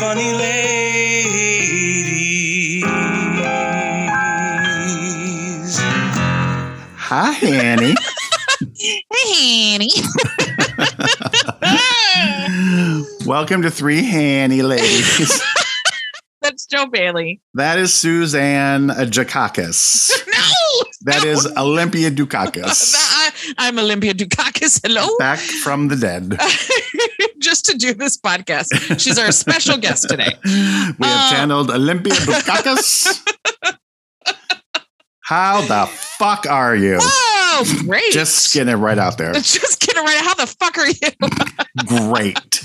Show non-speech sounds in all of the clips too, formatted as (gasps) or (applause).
funny ladies. Hi, Annie. (laughs) Hey, Annie. (laughs) Welcome to Three Hanny Ladies. (laughs) That's Joe Bailey. That is Suzanne Jakakis. No, That is Olympia Dukakis. I, I'm Olympia Dukakis. Hello. Back from the dead. Just to do this podcast. She's our special guest today. (laughs) We have Uh, channeled Olympia (laughs) Dukakis. How the fuck are you? Oh, great. Just getting it right out there. (laughs) Just kidding right. How the fuck are you? Great.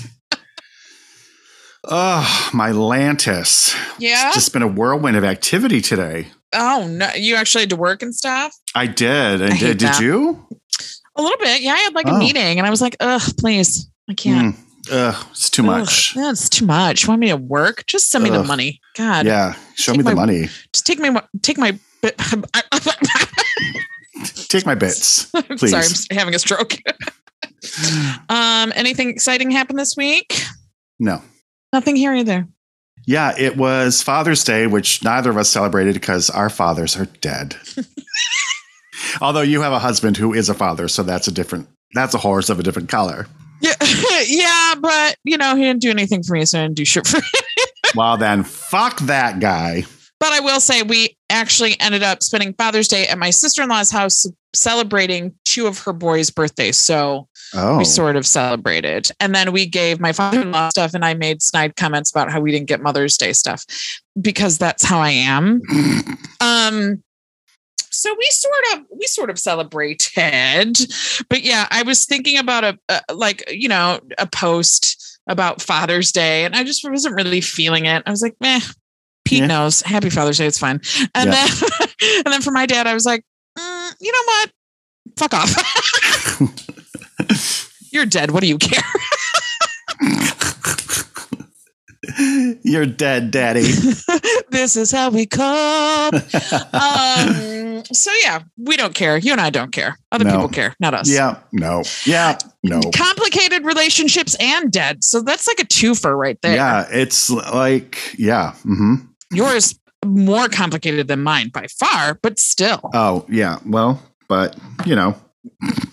Oh, my Lantis. Yeah. Just been a whirlwind of activity today. oh no. You actually had to work and stuff? I did. And I did, did you? A little bit. Yeah, I had like Oh. a meeting and I was like, ugh, please. I can't. Mm, ugh, it's too much. Ugh, that's too much. You want me to work? Just send me the money. God. Yeah, show me the my- money. Just take my take my (laughs) Take my bits, please. (laughs) sorry, I'm having a stroke. (laughs) um, anything exciting happened this week? No. Nothing here either. Yeah, it was Father's Day, which neither of us celebrated because our fathers are dead. Although you have a husband who is a father, so that's a different that's a horse of a different color. Yeah, (laughs) yeah, but you know, he didn't do anything for me, so I didn't do shit for him. (laughs) well then fuck that guy. But I will say we actually ended up spending Father's Day at my sister-in-law's house celebrating two of her boys' birthdays. So Oh. we sort of celebrated. And then we gave my father-in-law stuff and I made snide comments about how we didn't get Mother's Day stuff because that's how I am. (laughs) Um so we sort of we sort of celebrated. But yeah, I was thinking about a, a like, you know, a post about Father's Day and I just wasn't really feeling it. I was like, meh, Pete Yeah. knows. Happy Father's Day, it's fine. And Yeah. then (laughs) and then for my dad, I was like, mm, you know what? Fuck off. (laughs) (laughs) You're dead. What do you care? (laughs) You're dead, daddy. (laughs) this is how we cope. (laughs) Um, so yeah, we don't care. You and I don't care. Other No. people care, not us. yeah, no. Yeah, no. Complicated relationships and dead. So that's like a twofer right there. Yeah, it's like yeah. hmm Yours more complicated than mine by far, but still. Oh, yeah. Well, but you know,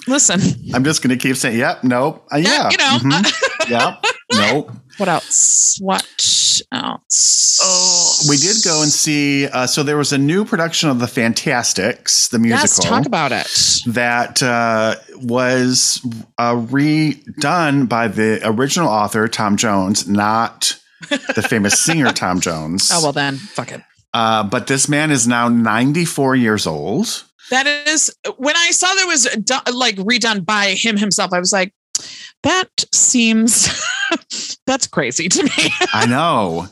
Listen. I'm just gonna keep saying, yep, nope, uh, yeah, You know. mhm, yep, nope. What else? What else? Oh, we did go and see. Uh, so there was a new production of The Fantasticks, the musical. Yes, talk about it. that uh, was uh, redone by the original author Tom Jones, not the famous (laughs) singer Tom Jones. Oh well, then fuck it. Uh, but this man is now 94 years old. That is when I saw there was like redone by him himself. I was like, that seems (laughs) that's crazy to me. (laughs) I know,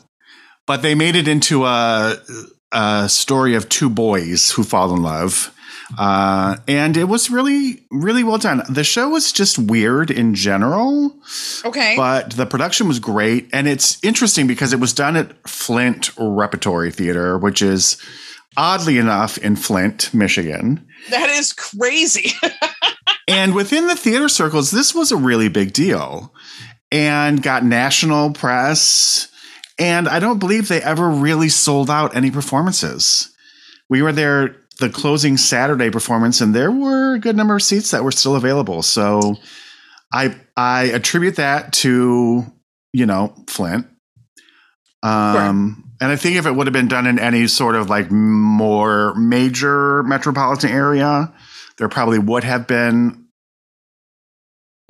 but they made it into a, a story of two boys who fall in love. Uh, and it was really, really well done. The show was just weird in general. Okay. but the production was great and it's interesting because it was done at flint repertory theater which is oddly enough in flint michigan that is crazy. (laughs) and within the theater circles this was a really big deal and got national press. And i don't believe they ever really sold out any performances. We were there the closing saturday performance and there were a good number of seats that were still available. So i i attribute that to you know flint. Um and i think if it would have been done in any sort of like more major metropolitan area there probably would have been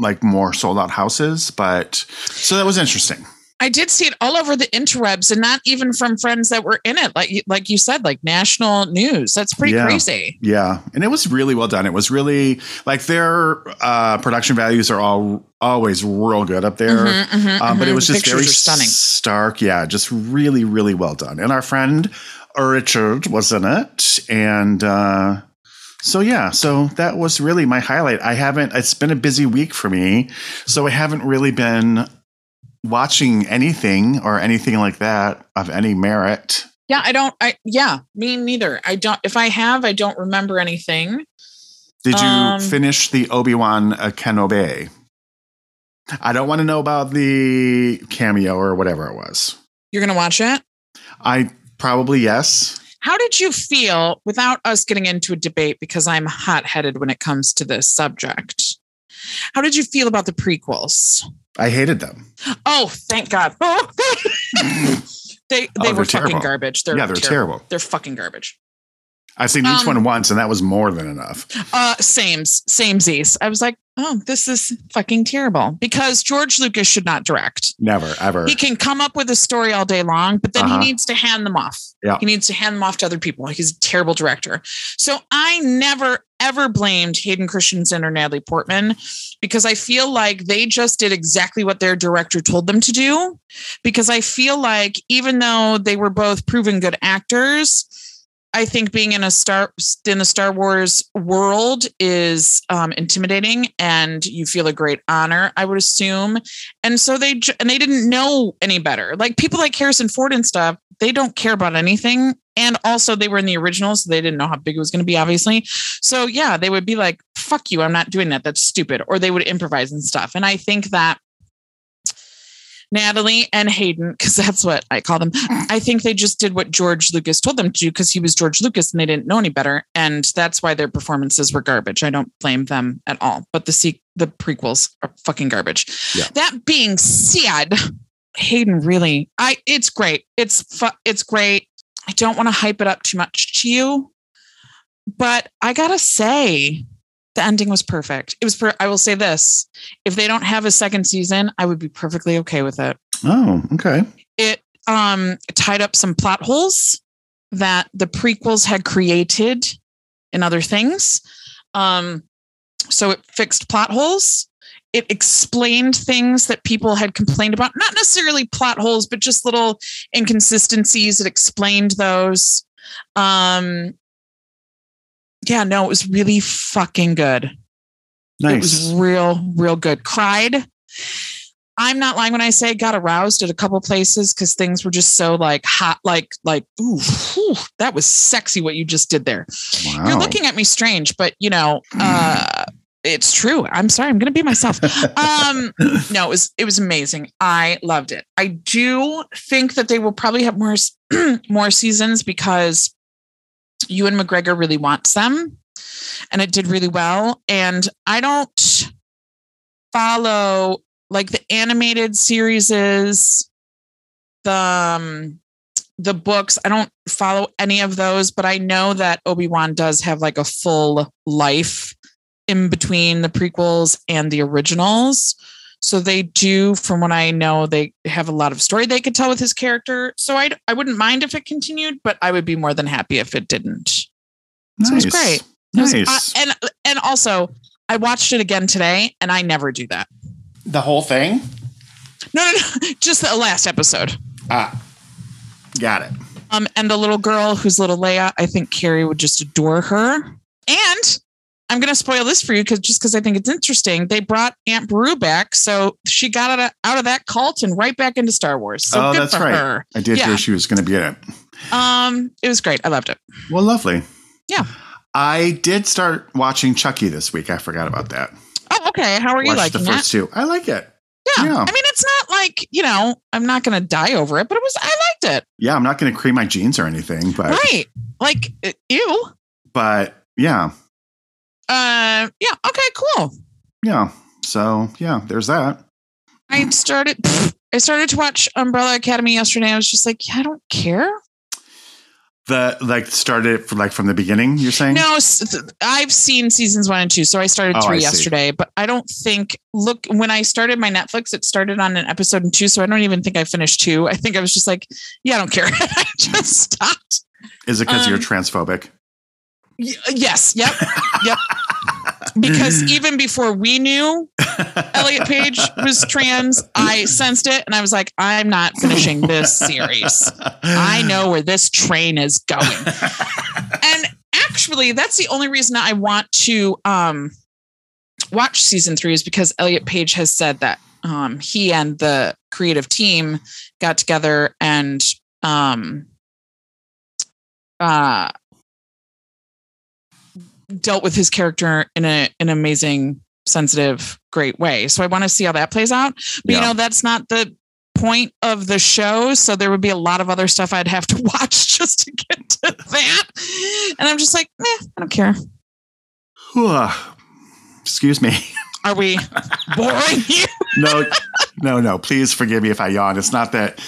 like more sold out houses but so that was interesting I did see it all over the interwebs, and not even from friends that were in it. Like like you said, like national news. That's pretty Yeah. crazy. Yeah, and it was really well done. It was really like their uh, production values are all always real good up there. Mhm, mhm, Um, but it mhm. was just pictures very stunning. stark. Yeah, just really, really well done. And our friend Richard was in it, and uh, so yeah, so that was really my highlight. I haven't. It's been a busy week for me, so I haven't really been watching anything or anything like that of any merit. Yeah, I don't. I yeah, me neither. I don't. If I have, I don't remember anything. Did you Um, finish the Obi Wan uh, Kenobi? I don't want to know about the cameo or whatever it was. You're gonna watch it. I probably yes. How did you feel without us getting into a debate because I'm hot headed when it comes to this subject? How did you feel about the prequels? I hated them. Oh, thank God. (laughs) they they Oh, were fucking terrible. garbage. They're yeah, they're terrible. They're fucking garbage. I've seen each Um, one once, and that was more than enough. Uh same same Z's. I was like, oh, this is fucking terrible. Because George Lucas should not direct. Never, ever. He can come up with a story all day long, but then Uh-huh. he needs to hand them off. Yeah. He needs to hand them off to other people. He's a terrible director. So I never ever blamed Hayden Christensen or Natalie Portman because I feel like they just did exactly what their director told them to do. Because I feel like even though they were both proven good actors, I think being in a star in the Star Wars world is um, intimidating, and you feel a great honor. I would assume, and so they and they didn't know any better. Like people like Harrison Ford and stuff, they don't care about anything. And also, they were in the original, so they didn't know how big it was going to be, obviously. So yeah, they would be like, "Fuck you, I'm not doing that. That's stupid," or they would improvise and stuff. And I think that Natalie and Hayden, because that's what I call them. I think they just did what George Lucas told them to do because he was George Lucas and they didn't know any better, and that's why their performances were garbage. I don't blame them at all. But the se- the prequels are fucking garbage. Yeah. That being said, Hayden really, I it's great. It's fu- it's great. I don't want to hype it up too much to you, but I gotta say, the ending was perfect. It was. Per- I will say this: if they don't have a second season, I would be perfectly okay with it. Oh, okay. It um tied up some plot holes that the prequels had created in other things. Um, so it fixed plot holes. It explained things that people had complained about, not necessarily plot holes, but just little inconsistencies. It explained those. Um, yeah, no, it was really fucking good. Nice. It was real, real good. Cried. I'm not lying when I say got aroused at a couple places because things were just so like hot, like like ooh, whew, that was sexy what you just did there. Wow. You're looking at me strange, but you know, uh, it's true. I'm sorry. I'm going to be myself. Um, no, it was it was amazing. I loved it. I do think that they will probably have more (clears throat) more seasons because Ewan McGregor really wants them, and it did really well. And I don't follow like the animated series the um, the books. I don't follow any of those, but I know that Obi Wan does have like a full life in between the prequels and the originals. So they do, from what I know, they have a lot of story they could tell with his character. So I I wouldn't mind if it continued, but I would be more than happy if it didn't. So it was Nice. great. It was- Nice. uh, and and also I watched it again today, and I never do that. the whole thing? No, no, no, (laughs) just the last episode. Ah, got it. Um, and the little girl who's little Leia, I think Carrie would just adore her. And I'm gonna spoil this for you because just because I think it's interesting, they brought Aunt Beru back, so she got out of, out of that cult and right back into Star Wars. So Oh, good that's for right. her. I did Yeah. hear she was going to be in it. Um, it was great. I loved it. Well, lovely. Yeah. I did start watching Chucky this week. I forgot about that. Oh, okay. How are you Watched the first it? two. I like it. Yeah. yeah. I mean, it's not like you know, I'm not gonna die over it, but it was. I liked it. Yeah, I'm not going to cream my jeans or anything, but right. Like, ew. but yeah, Uh, yeah. Okay. Cool. yeah. So yeah, there's that. I started. I started to watch Umbrella Academy yesterday. I was just like, yeah, I don't care. The like started from like from the beginning. You're saying? No, I've seen seasons one and two, so I started Oh, three I yesterday. But I don't think. Look, when I started my Netflix, it started on an episode and two, so I don't even think I finished two. I think I was just like, yeah, I don't care. (laughs) I just stopped. Is it because you're Um, transphobic? Y- yes. Yep. Yep. (laughs) Because even before we knew Elliot Page was trans, I sensed it, and I was like, I'm not finishing this series. I know where this train is going. and actually that's the only reason i want to um watch season three is because elliot page has said that um he and the creative team got together and um uh dealt with his character in a an amazing sensitive great way so i want to see how that plays out but you know that's not the point of the show. So there would be a lot of other stuff I'd have to (laughs) watch just to get to that. And I'm just like, eh, I don't care. (sighs) Excuse me. (laughs) Are we boring you? No, no, no. Please forgive me if I yawn. It's not that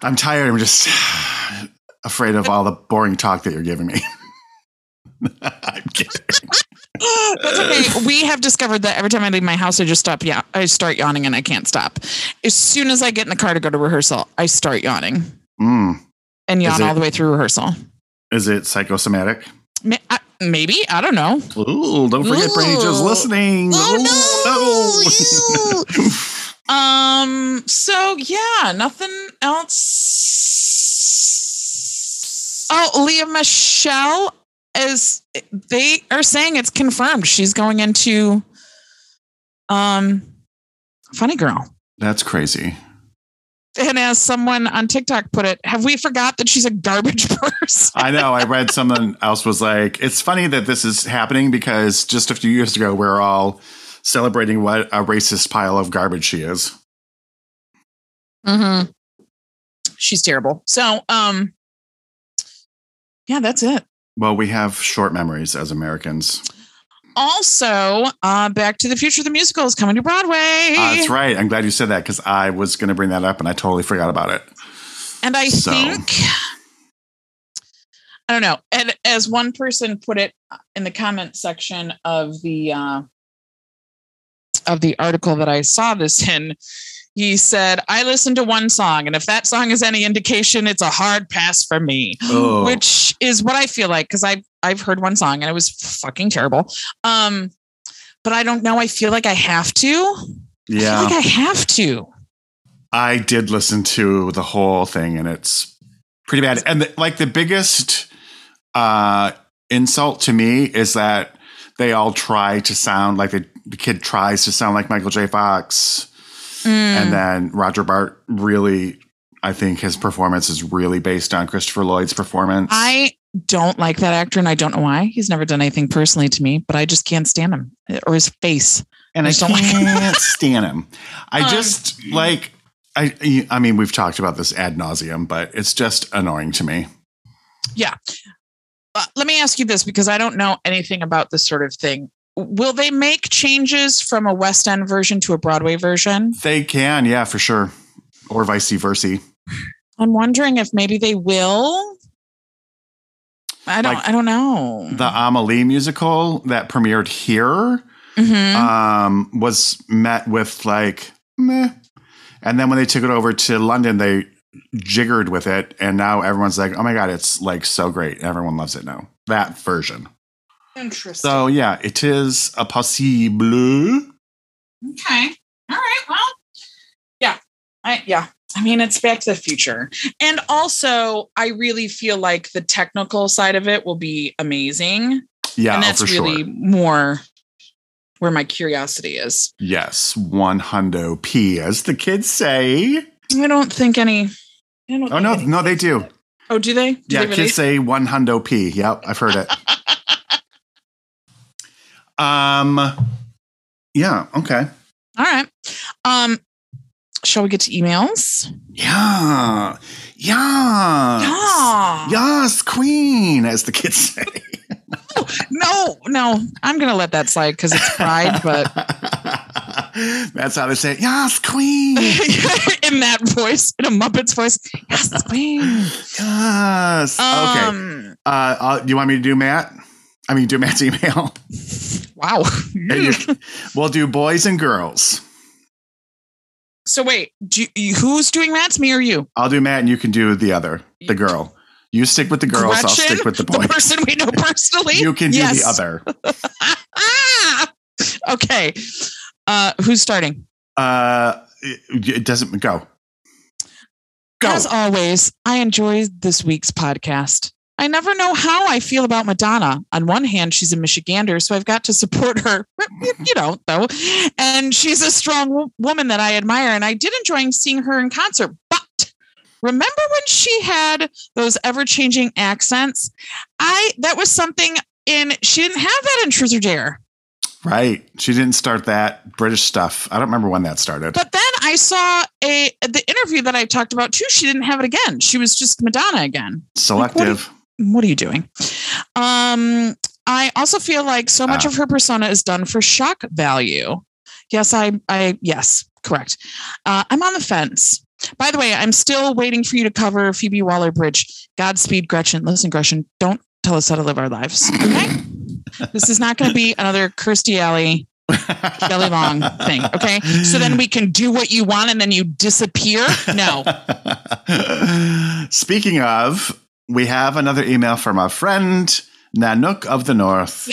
I'm tired. I'm just (sighs) afraid of all the boring talk that you're giving me. (laughs) (laughs) I'm kidding. That's okay. We have discovered that every time I leave my house, I just stop. Yeah, I start yawning and I can't stop. As soon as I get in the car to go to rehearsal, I start yawning Mm. and yawn it- all the way through rehearsal. Is it psychosomatic? Ma- I- Maybe I don't know. Ooh, don't forget Ooh. listening. Oh, Ooh, no. (laughs) Um. So yeah, nothing else. Oh, Lea Michele is. They are saying it's confirmed. She's going into. Um, funny girl. That's crazy. And as someone on TikTok put it, have we forgot that she's a garbage (laughs) person? I know. I read someone else was like, it's funny that this is happening because just a few years ago, we are all celebrating what a racist pile of garbage she is. Mm-hmm. She's terrible. So, um, yeah, that's it. Well, we have short memories as Americans. Also, uh, Back to the Future the musical is coming to Broadway. Uh, that's right. I'm glad you said that because I was going to bring that up and I totally forgot about it. And I So- think I don't know. And as one person put it in the comment section of the uh, of the article that I saw this in, he said, "I listened to one song, and if that song is any indication, it's a hard pass for me." Oh. Which is what I feel like because I've I've heard one song and it was fucking terrible. Um, but I don't know. I feel like I have to. I feel Yeah. like I have to. I did listen to the whole thing and it's pretty bad. And the, like the biggest uh, insult to me is that they all try to sound like the, the kid tries to sound like Michael J. Fox. Mm. And then Roger Bart really, I think his performance is really based on Christopher Lloyd's performance. I don't like that actor, and I don't know why. He's never done anything personally to me, but I just can't stand him or his face. and I I just don't like him. can't stand him. I Um, just like I. I mean, we've talked about this ad nauseum, but it's just annoying to me. Uh, let me ask you this because I don't know anything about this sort of thing. Will they make changes from a West End version to a Broadway version? They can, yeah, for sure, or vice versa. I'm wondering if maybe they will. I don't. Like I don't know. The Amelie musical that premiered here Mhm. um, was met with like meh, and then when they took it over to London, they jiggered with it, and now everyone's like, "Oh my god, it's like so great!" Everyone loves it now. That version. Interesting. So yeah, it is a possible. Okay. All right. Well, yeah. I yeah. I mean, it's Back to the Future, and also I really feel like the technical side of it will be amazing, Yeah, and oh, that's for really sure. more where my curiosity is. Yes, one hundo p, as the kids say. I don't think any. Don't Oh think no, no, they do. Oh, do they? Do Yeah, they really? kids say one hundo p. Yep, I've heard it. (laughs) um, yeah, okay, All right. Um, shall we get to emails? yeah, yeah, Yeah. yes, queen, as the kids say. No, no. I'm gonna let that slide because it's pride, but (laughs) that's how they say it. Yes, queen. (laughs) in that voice, in a Muppet's voice. Yes, queen. (gasps) Yes. okay. Um, Uh, uh, do you want me to do Matt? I mean, do Matt's email. Wow. (laughs) You- we'll do boys and girls. So wait, do you, who's doing Matt's? Me or you? I'll do Matt, and you can do the other, the girl. You stick with the girls. I'll stick with the (laughs) The person we know personally. you can do Yes. the other. (laughs) Okay. Uh, who's starting? Uh, it, it doesn't go. Go. As always, I enjoyed this week's podcast. I never know how I feel about Madonna. On one hand, she's a Michigander, so I've got to support her. (laughs) You don't, though. And she's a strong wo- woman that I admire, and I did enjoy seeing her in concert. But remember when she had those ever-changing accents? I that was something in she didn't have that in Truth or Dare. Right. She didn't start that British stuff. I don't remember when that started. But then I saw a the interview that I talked about too. She didn't have it again. She was just Madonna again. Selective. What are you doing? Um, I also feel like so much Ah. of her persona is done for shock value. Yes, I, I, yes, correct. Uh, I'm on the fence. By the way, I'm still waiting for you to cover Phoebe Waller Bridge. Godspeed, Gretchen. Listen, Gretchen, don't tell us how to live our lives. Okay. this is not going to be another Kirstie Alley, Shelley Long thing. Okay. So then we can do what you want and then you disappear. No. (laughs) Speaking of, we have another email from our friend Nanook of the North,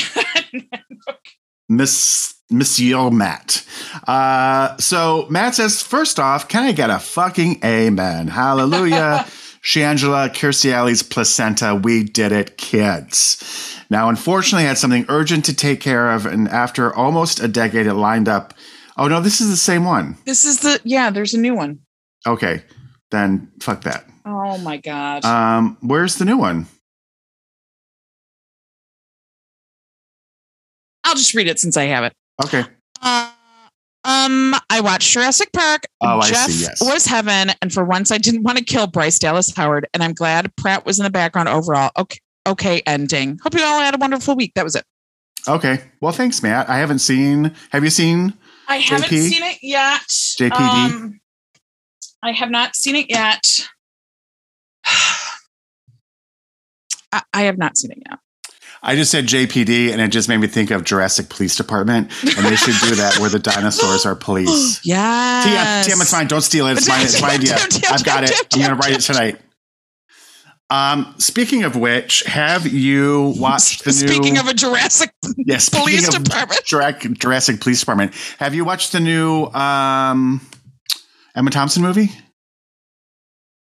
(laughs) Miss Monsieur Matt. Uh, so Matt says, first off, can I get a fucking amen? Hallelujah. (laughs) Shangela, Kirstie Alley's placenta. We did it, kids. Now, unfortunately, I had something urgent to take care of, and after almost a decade, it lined up. Oh no, this is the same one. This is the, yeah, there's a new one. Okay, then fuck that. Oh my God. Um, where's the new one? I'll just read it since I have it. Okay. Uh, um, I watched Jurassic Park. Oh, I Jeff see, yes. was heaven, and for once, I didn't want to kill Bryce Dallas Howard, and I'm glad Pratt was in the background overall. Okay, okay, ending. Hope you all had a wonderful week. That was it. Okay. Well, thanks, Matt. I haven't seen. Have you seen? I haven't JP? seen it yet. JPD? Um, I have not seen it yet. (sighs) I, I have not seen it yet. I just said JPD, and it just made me think of Jurassic Police Department, and they should do that where the (laughs) dinosaurs are police. (gasps) TM, TM, it's mine. Don't steal it. It's (laughs) mine. It's my idea. I've got it. I'm going to write it tonight. Um, speaking of which, have you watched the new? Speaking of a Jurassic yes, Police Department. Jurassic, Jurassic Police Department, have you watched the new um, Emma Thompson movie?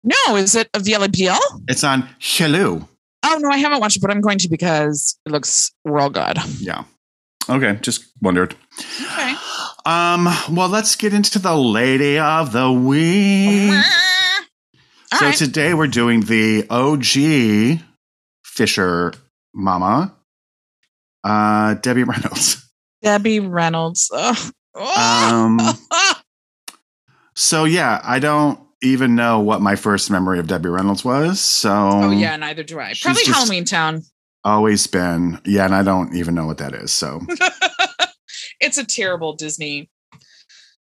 No, is it a the LBL? It's on Hulu. Oh no, I haven't watched it, but I'm going to because it looks real good. Yeah. Okay, just wondered. Okay. Um, well, let's get into the lady of the week. (laughs) All so right. today we're doing the OG Fisher Mama, uh, Debbie Reynolds. Debbie Reynolds. Ugh. Um. (laughs) so yeah, I don't even know what my first memory of Debbie Reynolds was. So oh yeah, neither do I. Probably Halloween Town. always been yeah, and I don't even know what that is. So (laughs) it's a terrible Disney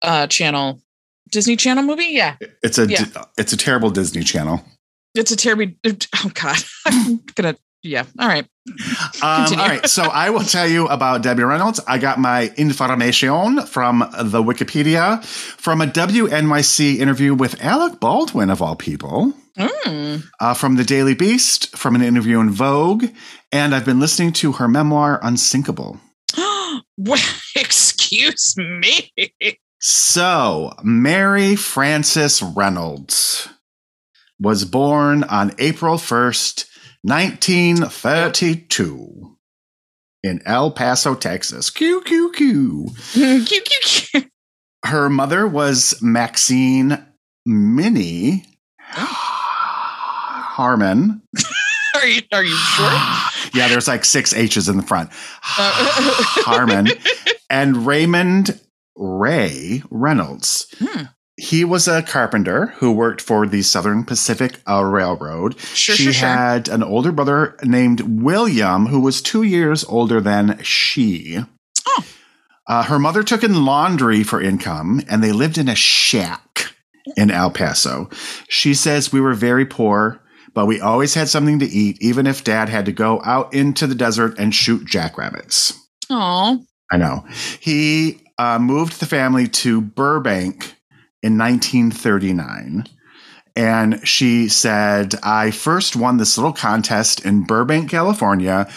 uh channel. Disney Channel movie? Yeah. it's a Yeah. it's a terrible Disney Channel. It's a terrible oh god. (laughs) I'm gonna yeah. All right. Um, all right. so I will tell you about Debbie Reynolds. I got my information from the Wikipedia from a WNYC interview with Alec Baldwin, of all people, Mm. uh, from the Daily Beast, from an interview in Vogue, and I've been listening to her memoir, Unsinkable. (gasps) (laughs) Excuse me. So, Mary Frances Reynolds was born on April 1st, 1932 in El Paso, Texas. Q, Q, Q. Cute, cute, cute. Her mother was Maxine Minnie Harmon. (laughs) Are you are you sure? (sighs) yeah, there's like six H's in the front. (laughs) Uh, Harmon (laughs) and Raymond Ray Reynolds. Hmm. He was a carpenter who worked for the Southern Pacific uh, Railroad. Sure, she sure, sure. had an older brother named William, who was two years older than she. Oh. Uh, her mother took in laundry for income, and they lived in a shack in El Paso. She says we were very poor, but we always had something to eat, even if dad had to go out into the desert and shoot jackrabbits. Oh. I know. He uh, moved the family to Burbank in 1939. And she said, I first won this little contest in Burbank, California,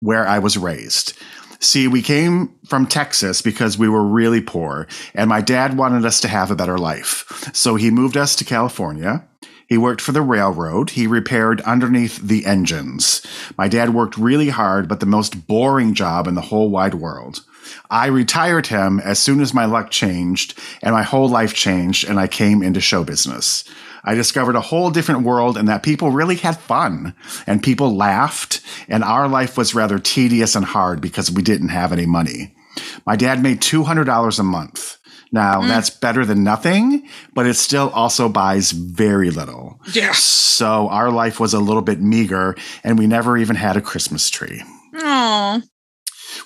where I was raised. See, we came from Texas because we were really poor, and my dad wanted us to have a better life. So he moved us to California. He worked for the railroad. He repaired underneath the engines. My dad worked really hard, but the most boring job in the whole wide world. I retired him as soon as my luck changed and my whole life changed, and I came into show business. I discovered a whole different world and that people really had fun and people laughed, and our life was rather tedious and hard because we didn't have any money. My dad made $200 a month. Now, Mm. that's better than nothing, but it still also buys very little. Yeah. So our life was a little bit meager, and we never even had a Christmas tree. Oh.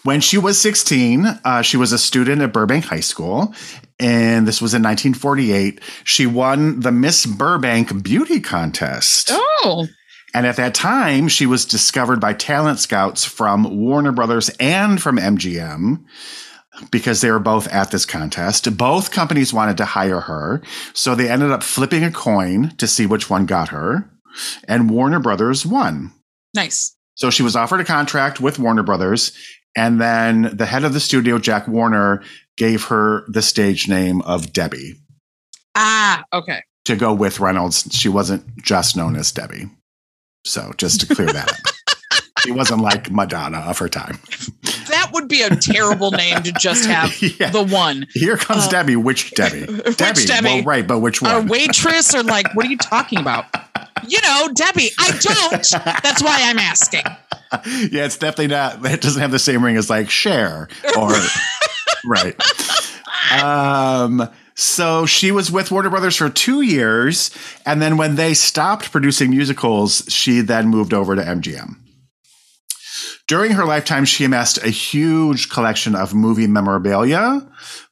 When she was 16, uh, she was a student at Burbank High School, and this was in 1948. She won the Miss Burbank Beauty Contest. Oh. And at that time, she was discovered by talent scouts from Warner Brothers and from MGM because they were both at this contest. Both companies wanted to hire her. So they ended up flipping a coin to see which one got her. And Warner Brothers won. Nice. So she was offered a contract with Warner Brothers. And then the head of the studio, Jack Warner, gave her the stage name of Debbie Ah, okay. to go with Reynolds. She wasn't just known as Debbie. So just to clear that up. (laughs) She wasn't like Madonna of her time. That would be a terrible name to just have (laughs) yeah. the one. Here comes Uh, Debbie. Which Debbie? (laughs) Which Debbie. Debbie? Well, right, but which one? A waitress or like, what are you talking about? You know, Debbie. I don't. That's why I'm asking. yeah, it's definitely not. It doesn't have the same ring as like Cher or (laughs) right. Um. So she was with Warner Brothers for two years, and then when they stopped producing musicals, she then moved over to MGM. During her lifetime, she amassed a huge collection of movie memorabilia,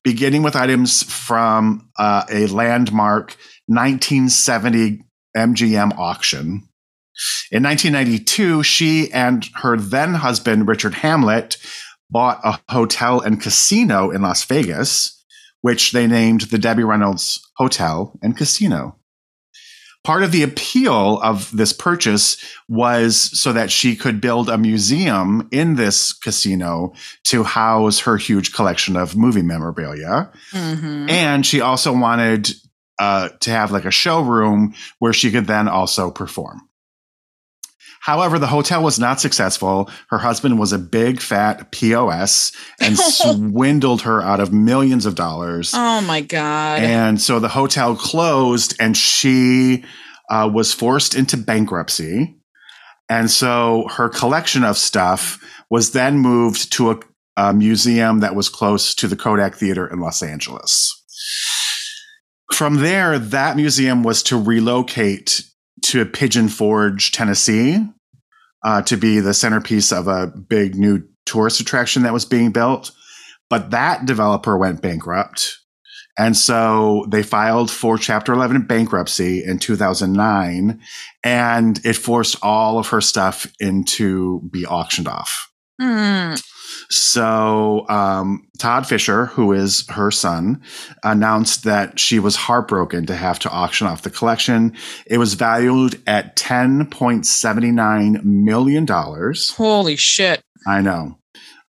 beginning with items from uh, a landmark 1970 MGM auction. In 1992, she and her then husband, Richard Hamlett, bought a hotel and casino in Las Vegas, which they named the Debbie Reynolds Hotel and Casino. Part of the appeal of this purchase was so that she could build a museum in this casino to house her huge collection of movie memorabilia. Mhm. And she also wanted uh, to have like a showroom where she could then also perform. However, the hotel was not successful. Her husband was a big fat POS and (laughs) swindled her out of millions of dollars. Oh my God. And so the hotel closed and she uh, was forced into bankruptcy. And so her collection of stuff was then moved to a, a museum that was close to the Kodak Theater in Los Angeles. From there, that museum was to relocate to Pigeon Forge, Tennessee, uh, to be the centerpiece of a big new tourist attraction that was being built. But that developer went bankrupt. And so they filed for Chapter 11 bankruptcy in 2009, and it forced all of her stuff into be auctioned off. Hmm. So um, Todd Fisher, who is her son, announced that she was heartbroken to have to auction off the collection. It was valued at $10.79 million. Holy shit. I know.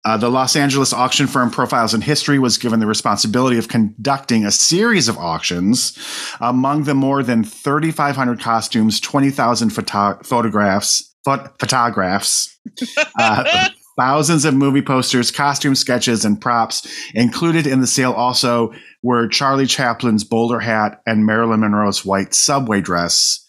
Uh, the Los Angeles auction firm Profiles in History was given the responsibility of conducting a series of auctions. Among the more than 3,500 costumes, 20,000 photo- photographs, phot- photographs, (laughs) uh, thousands of movie posters, costume sketches, and props. Included in the sale also were Charlie Chaplin's bowler hat and Marilyn Monroe's white subway dress,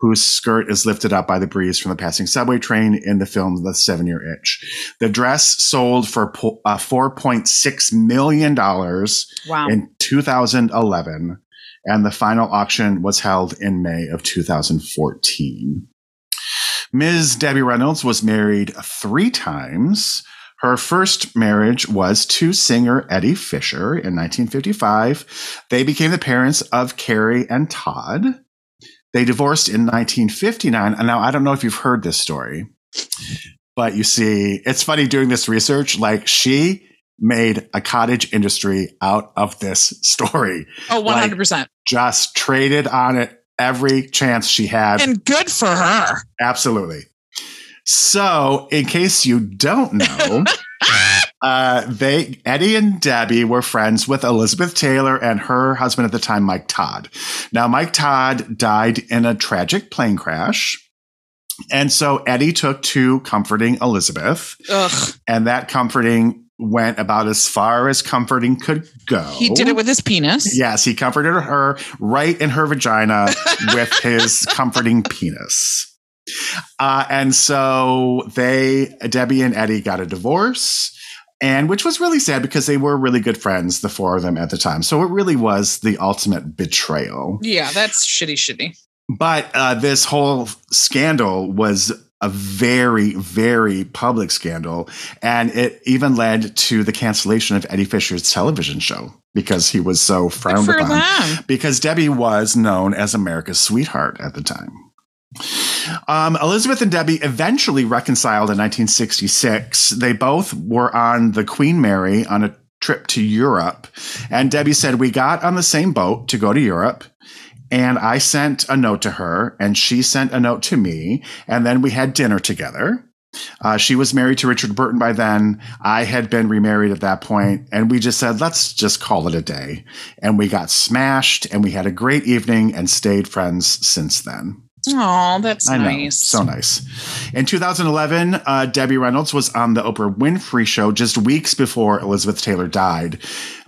whose skirt is lifted up by the breeze from the passing subway train in the film The Seven Year Itch. The dress sold for uh, $4.6 million Wow. in 2011, and the final auction was held in May of 2014. Ms. Debbie Reynolds was married three times. Her first marriage was to singer Eddie Fisher in 1955. They became the parents of Carrie and Todd. They divorced in 1959. And now I don't know if you've heard this story, but you see, it's funny doing this research. Like she made a cottage industry out of this story, oh, 100%. just traded on it every chance she had. and good for her. Absolutely. So, in case you don't know, (laughs) uh, they Eddie and Debbie were friends with Elizabeth Taylor and her husband at the time, Mike Todd. Now, Mike Todd died in a tragic plane crash. And so Eddie took to comforting Elizabeth, Ugh. and that comforting went about as far as comforting could go. He did it with his penis. Yes, he comforted her right in her vagina with (laughs) his comforting penis. Uh, and so they, Debbie and Eddie, got a divorce. and which was really sad because they were really good friends, the four of them at the time. So it really was the ultimate betrayal. Yeah, that's shitty, shitty. But uh, this whole scandal was a very, very public scandal. And it even led to the cancellation of Eddie Fisher's television show because he was so frowned upon. them. Because Debbie was known as America's sweetheart at the time. Um, Elizabeth and Debbie eventually reconciled in 1966. They both were on the Queen Mary on a trip to Europe. And Debbie said, We got on the same boat to go to Europe. And I sent a note to her, and she sent a note to me. And then we had dinner together. Uh, she was married to Richard Burton by then. I had been remarried at that point, and we just said, let's just call it a day. And we got smashed, and we had a great evening and stayed friends since then. Oh, that's I know. nice. So nice. In 2011, uh, Debbie Reynolds was on the Oprah Winfrey Show just weeks before Elizabeth Taylor died.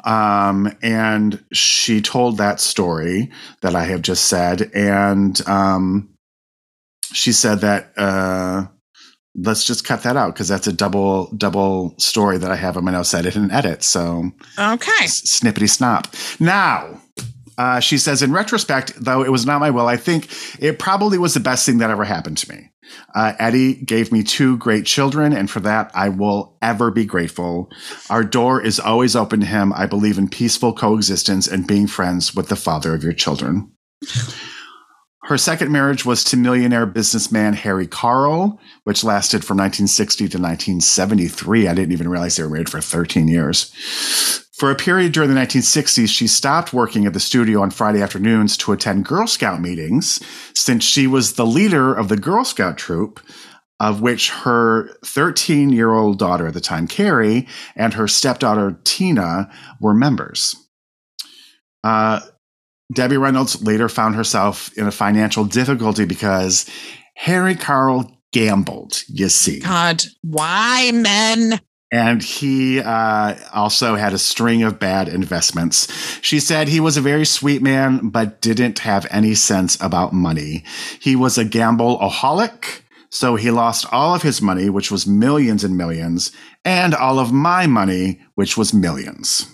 Um, and she told that story that I have just said. And um, she said that. Uh, Let's just cut that out because that's a double double story that I have on my notes edit and edit. So okay. S- snippety snop. Now, uh, she says, in retrospect, though it was not my will, I think it probably was the best thing that ever happened to me. Uh, Eddie gave me two great children, and for that, I will ever be grateful. Our door is always open to him. I believe in peaceful coexistence and being friends with the father of your children. Her second marriage was to millionaire businessman Harry Karl, which lasted from 1960 to 1973. I didn't even realize they were married for 13 years. For a period during the 1960s, she stopped working at the studio on Friday afternoons to attend Girl Scout meetings, since she was the leader of the Girl Scout troop, of which her 13 year old daughter at the time, Carrie, and her stepdaughter, Tina, were members. Uh, Debbie Reynolds later found herself in a financial difficulty because Harry Karl gambled, you see. God, why men? And he uh, also had a string of bad investments. She said he was a very sweet man, but didn't have any sense about money. He was a gambleaholic, so he lost all of his money, which was millions and millions, and all of my money, which was millions.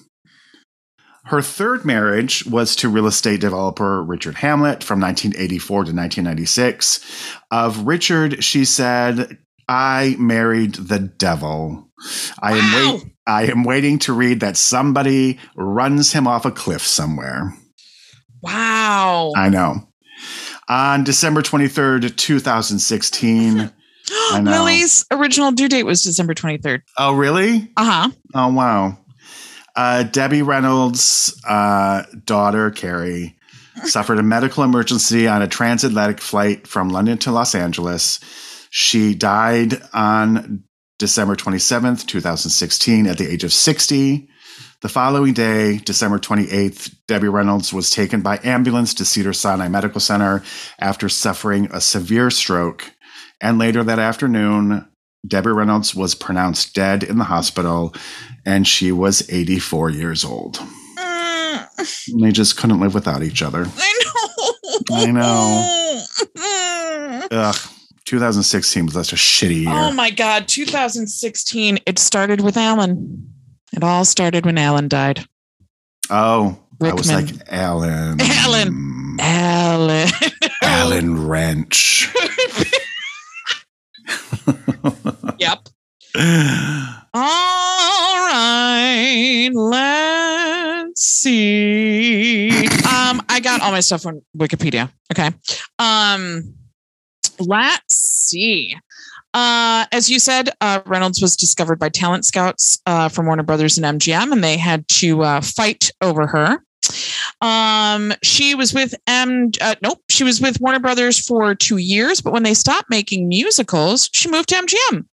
Her third marriage was to real estate developer Richard Hamlett from 1984 to 1996. Of Richard, she said, I married the devil. I am Wow. wait- I am waiting to read that somebody runs him off a cliff somewhere. Wow. I know. On December 23rd, 2016. I. Lily's original due date was December 23rd. Oh, really? Uh huh. Oh, wow. Uh, Debbie Reynolds' uh, daughter, Carrie, suffered a medical emergency on a transatlantic flight from London to Los Angeles. She died on December 27th, 2016, at the age of 60. The following day, December 28th, Debbie Reynolds was taken by ambulance to Cedar Sinai Medical Center after suffering a severe stroke. And later that afternoon, Debbie Reynolds was pronounced dead in the hospital, and she was 84 years old. Mm, they just couldn't live without each other. I know. I know. know. (laughs) Ugh, 2016 was such a shitty year. Oh my God. 2016. It started with Alan. It all started when Alan died. oh, I was like (laughs) Alan. Alan. Alan. (laughs) Alan Wrench. yep. All right, let's see. Um, I got all my stuff on Wikipedia. Okay. Um, let's see. Uh, as you said, uh, Reynolds was discovered by talent scouts uh, from Warner Brothers and MGM, and they had to uh, fight over her. Um, she was with M. Uh, nope, she was with Warner Brothers for two years, but when they stopped making musicals, she moved to MGM.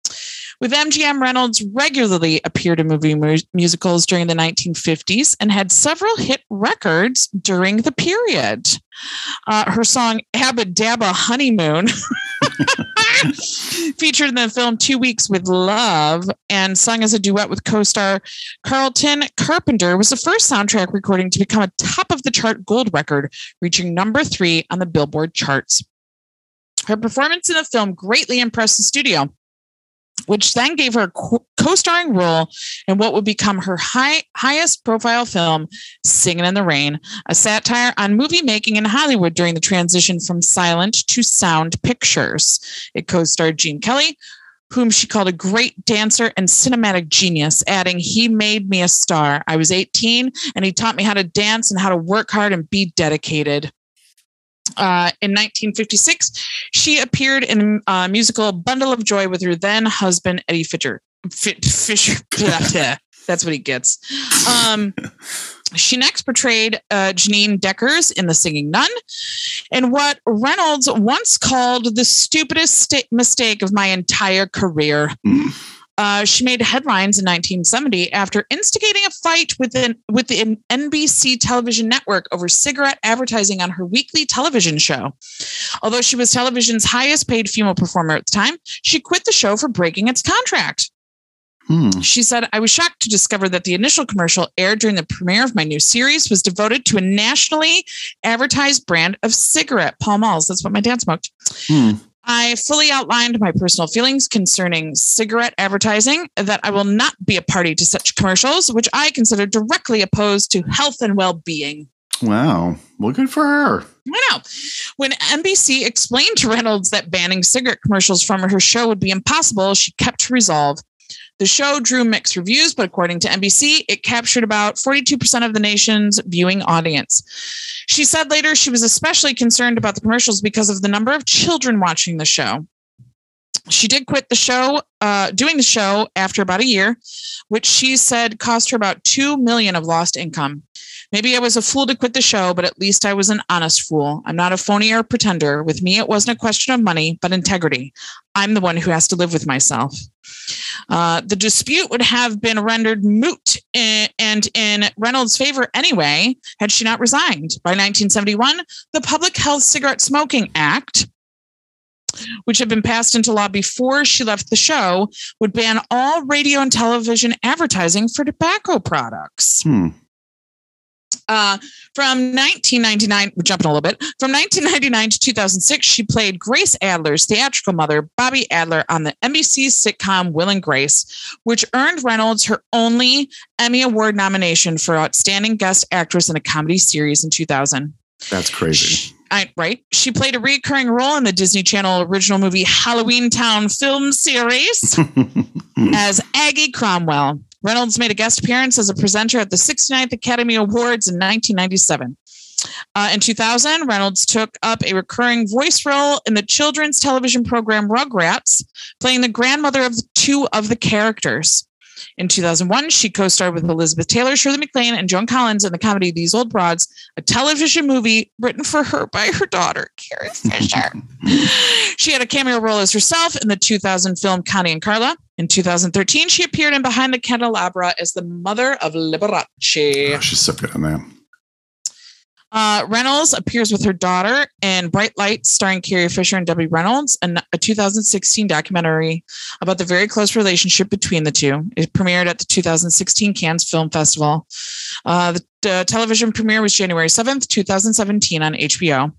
With MGM, Reynolds regularly appeared in movie mu- musicals during the 1950s and had several hit records during the period. Uh, her song Aba Daba Honeymoon (laughs) featured in the film Two Weeks with Love and sung as a duet with co star Carlton Carpenter was the first soundtrack recording to become a top of the chart gold record, reaching number three on the Billboard charts. Her performance in the film greatly impressed the studio which then gave her a co-starring role in what would become her high, highest profile film, Singing in the Rain, a satire on movie making in Hollywood during the transition from silent to sound pictures. It co-starred Gene Kelly, whom she called a great dancer and cinematic genius, adding, He made me a star. I was 18 and he taught me how to dance and how to work hard and be dedicated. Uh, in 1956, she appeared in a musical Bundle of Joy with her then husband, Eddie Fisher. Fisher. (laughs) That's what he gets. Um, she next portrayed uh, Jeanine Deckers in The Singing Nun, and what Reynolds once called the stupidest st- mistake of my entire career. Mm. Uh, she made headlines in 1970 after instigating a fight within with the NBC television network over cigarette advertising on her weekly television show. Although she was television's highest paid female performer at the time, she quit the show for breaking its contract. Hmm. She said, I was shocked to discover that the initial commercial aired during the premiere of my new series was devoted to a nationally advertised brand of cigarette, Pall Malls. That's what my dad smoked. Hmm. I fully outlined my personal feelings concerning cigarette advertising, that I will not be a party to such commercials, which I consider directly opposed to health and well being. Wow. Well, good for her. I know. When NBC explained to Reynolds that banning cigarette commercials from her show would be impossible, she kept her resolve. The show drew mixed reviews, but according to NBC, it captured about 42% of the nation's viewing audience. She said later she was especially concerned about the commercials because of the number of children watching the show. She did quit the show, uh, doing the show after about a year, which she said cost her about two million of lost income. Maybe I was a fool to quit the show, but at least I was an honest fool. I'm not a phony or pretender. With me, it wasn't a question of money, but integrity. I'm the one who has to live with myself. Uh, the dispute would have been rendered moot in, and in Reynolds' favor anyway, had she not resigned. By 1971, the Public Health Cigarette Smoking Act, which had been passed into law before she left the show, would ban all radio and television advertising for tobacco products. Hmm. Uh, from 1999, we're jumping a little bit. From 1999 to 2006, she played Grace Adler's theatrical mother, Bobbi Adler, on the NBC sitcom Will and Grace, which earned Reynolds her only Emmy Award nomination for Outstanding Guest Actress in a Comedy Series in 2000. That's crazy. I, right. She played a recurring role in the Disney Channel original movie Halloweentown film series (laughs) as Aggie Cromwell. Reynolds made a guest appearance as a presenter at the 69th Academy Awards in 1997. Uh, in 2000, Reynolds took up a recurring voice role in the children's television program Rugrats, playing the grandmother of two of the characters. In 2001, she co starred with Elizabeth Taylor, Shirley MacLaine, and Joan Collins in the comedy These Old Broads, a television movie written for her by her daughter, Carrie Fisher. (laughs) she had a cameo role as herself in the 2000 film Connie and Carla. In 2013, she appeared in Behind the Candelabra as the mother of Liberace. Oh, she's so good in that. Uh, Reynolds appears with her daughter in Bright Lights, starring Carrie Fisher and Debbie Reynolds, a 2016 documentary about the very close relationship between the two. It premiered at the 2016 Cannes Film Festival. Uh, the, the television premiere was January 7th, 2017 on HBO.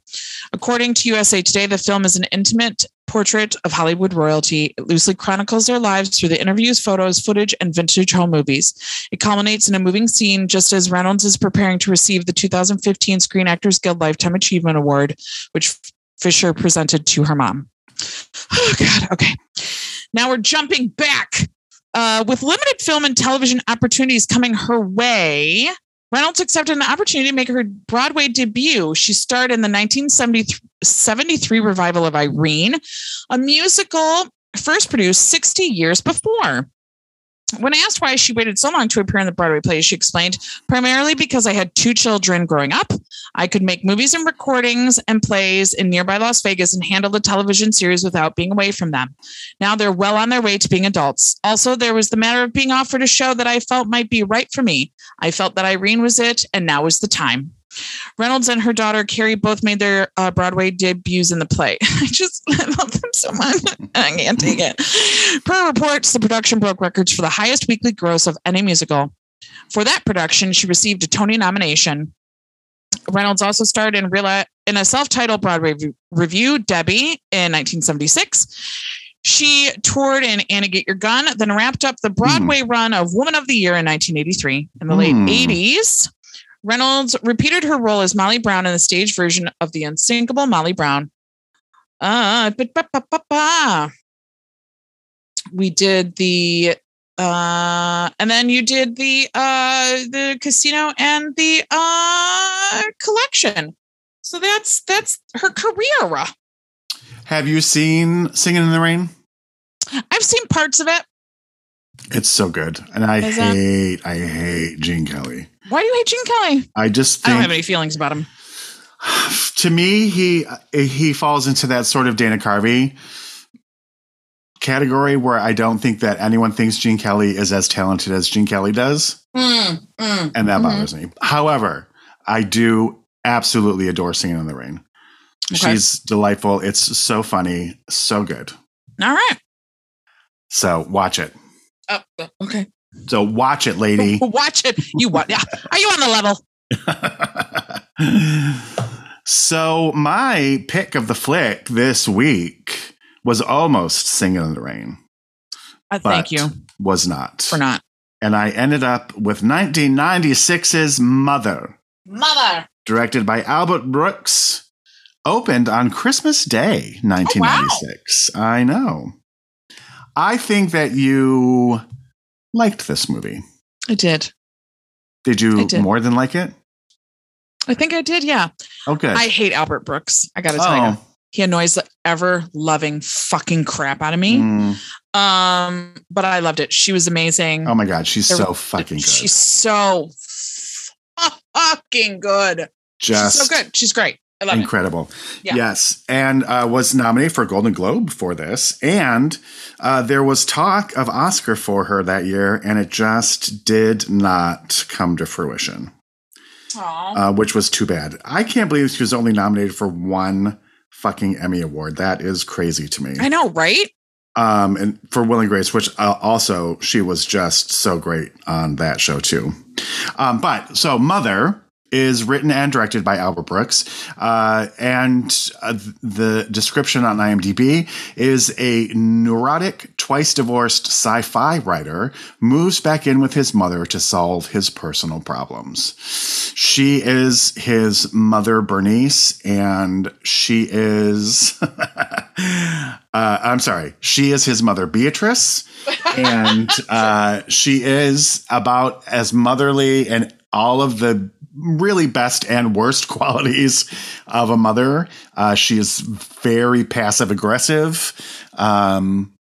According to USA Today, the film is an intimate portrait of Hollywood royalty. It loosely chronicles their lives through the interviews, photos, footage, and vintage home movies. It culminates in a moving scene just as Reynolds is preparing to receive the 2015 Screen Actors Guild Lifetime Achievement Award, which Fisher presented to her mom. Oh, God. Okay. Now we're jumping back. Uh, with limited film and television opportunities coming her way, Reynolds accepted an opportunity to make her Broadway debut. She starred in the 1973 revival of Irene, a musical first produced 60 years before. When I asked why she waited so long to appear in the Broadway play, she explained, primarily because I had two children growing up. I could make movies and recordings and plays in nearby Las Vegas and handle the television series without being away from them. Now they're well on their way to being adults. Also, there was the matter of being offered a show that I felt might be right for me. I felt that Irene was it, and now was the time. Reynolds and her daughter Carrie both made their uh, Broadway debuts in the play. (laughs) I just I love them so much. (laughs) I can't take it. Per reports, the production broke records for the highest weekly gross of any musical. For that production, she received a Tony nomination. Reynolds also starred in real in a self-titled Broadway revue, Debbie, in 1976. She toured in Annie Get Your Gun, then wrapped up the Broadway run of Woman of the Year in 1983. In the late Hmm. 80s, Reynolds repeated her role as Molly Brown in the stage version of The Unsinkable Molly Brown. Uh, ba- ba- ba- ba- ba. We did the uh and then you did the uh the casino and the uh collection. So that's that's her career. Have you seen Singing in the Rain? I've seen parts of it. It's so good. And I Is hate, I hate Gene Kelly. Why do you hate Gene Kelly? I just I don't have any feelings about him. (sighs) to me, he he falls into that sort of Dana Carvey category where I don't think that anyone thinks Gene Kelly is as talented as Gene Kelly does, Mm, mm. and that Mhm. bothers me. However, I do absolutely adore Singing in the Rain. Okay. She's delightful. It's so funny, so good. All right. So watch it. Oh, okay. So watch it, lady. (laughs) Watch it. You what? Yeah. Are you on the level? (laughs) so my pick of the flick this week was almost Singing in the Rain. Uh, thank you Was not. for not. And I ended up with 1996's Mother, Mother. directed by Albert Brooks, opened on Christmas Day, 1996. I know. I think that you liked this movie. I did. Did you did. more than like it? I think I did. Yeah. Okay. I hate Albert Brooks. I got to tell you. oh, He annoys the ever loving fucking crap out of me. mm. Um, but I loved it. She was amazing. oh my God, she's There- so fucking good. She's so fucking good. Just She's so good. She's great. I love it. incredible. Yeah. Yes, and uh, was nominated for a Golden Globe for this, and uh, there was talk of Oscar for her that year, and it just did not come to fruition, uh, which was too bad. I can't believe she was only nominated for one fucking Emmy award. That is crazy to me. I know, right? Um, and for Will and Grace, which uh, also she was just so great on that show too. Um, but so Mother is written and directed by Albert Brooks, uh, and uh, the description on IMDb is a neurotic, twice divorced sci-fi writer moves back in with his mother to solve his personal problems. She is his mother, Bernice, and she is. (laughs) uh, I'm sorry. She is his mother, Beatrice, (laughs) and uh, she is about as motherly and all of the really best and worst (laughs) qualities of a mother. Uh, she is very passive aggressive. Um,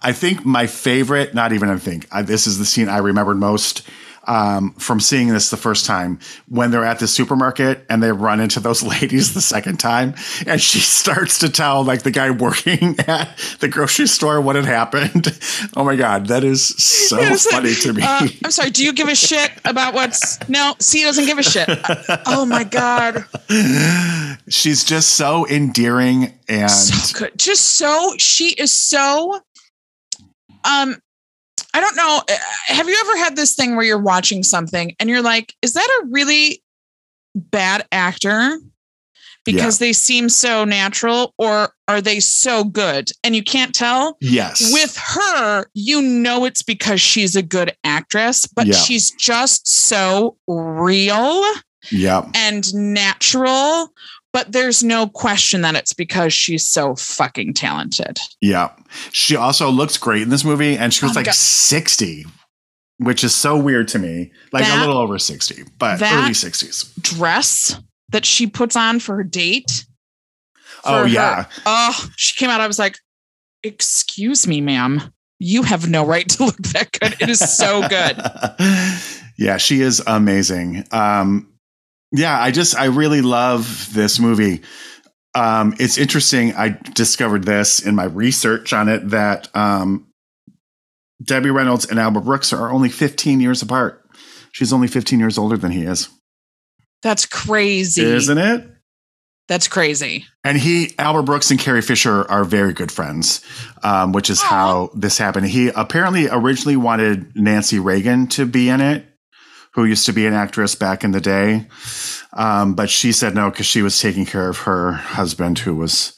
I think my favorite, not even I think, I, this is the scene I remembered most um, from seeing this the first time when they're at the supermarket and they run into those (laughs) ladies the second time. And she (laughs) starts to tell, like, the guy working (laughs) at the grocery store what had happened. Oh my God, that is so Is it- funny to me. Uh, I'm sorry. Do you give a shit about what's no? C doesn't give a shit. Oh my god, She's just so endearing and so good. Just so she is so. Um, I don't know. uh, Have you ever had this thing where you're watching something and you're like, "Is that a really bad actor?" Because they seem so natural, or are they so good? And you can't tell. yes. with her, you know it's because she's a good actress, but Yeah. she's just so real Yep. and natural. But there's no question that it's because she's so fucking talented. Yeah. She also looks great in this movie, and she was Oh like God. 60, which is so weird to me. Like a little over 60, but that- early 60s. Dress that she puts on for her date. Oh, for her- yeah. Oh, she came out. I was like, excuse me, ma'am. You have no right to look that good. It is so good. (laughs) yeah, she is amazing. Um, yeah, I just, I really love this movie. Um, it's interesting. I discovered this in my research on it that um, Debbie Reynolds and Albert Brooks are only 15 years apart. She's only 15 years older than he is, That's crazy. isn't it? That's crazy. And he, Albert Brooks and Carrie Fisher are very good friends, um, which is Aw. how this happened. He apparently originally wanted Nancy Reagan to be in it, who used to be an actress back in the day. Um, but she said no because she was taking care of her husband who was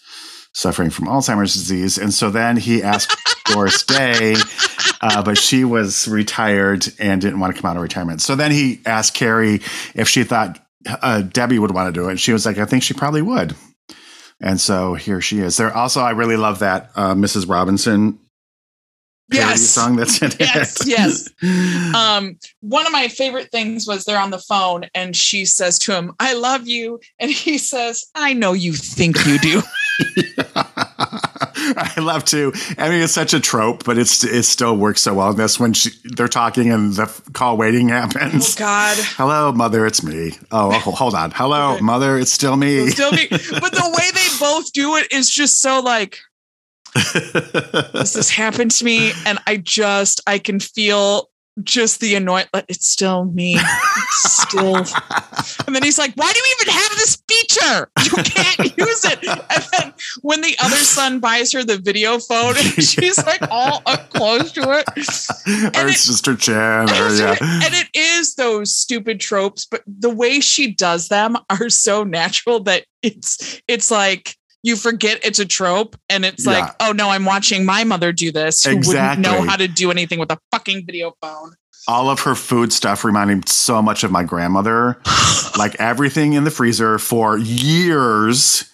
suffering from Alzheimer's disease. And so then he asked Doris (laughs) Day, uh, but she was retired and didn't want to come out of retirement. So then he asked Carrie if she thought uh, Debbie would want to do it. And she was like, I think she probably would. And so here she is. There also, I really love that uh, Mrs. Robinson Yes. song that's in Yes, it. yes. (laughs) Um, one of my favorite things was they're on the phone and she says to him, I love you. And he (laughs) says, I know you think you do. (laughs) I love to. I mean, it's such a trope, but it's it still works so well in this when she, they're talking and the call waiting happens. oh. God. Hello, mother, it's me. Oh, oh, hold on. Hello, Okay. mother, it's still me. Still be- but the way they both do it is just so like (laughs) this has happened to me and i just i can feel just the annoyance it's still me. It's still (laughs) and then he's like why do you even have this feature? You can't use it. And then when the other son buys her the video phone (laughs) she's like all up close to it. It- Sister Chan, or yeah. and it is those stupid tropes but the way she does them are so natural that it's it's like you forget it's a trope and it's like oh no i'm watching my mother do this who wouldn't know how to do anything with a fucking video phone All of her food stuff reminded me so much of my grandmother. (sighs) like everything in the freezer for years.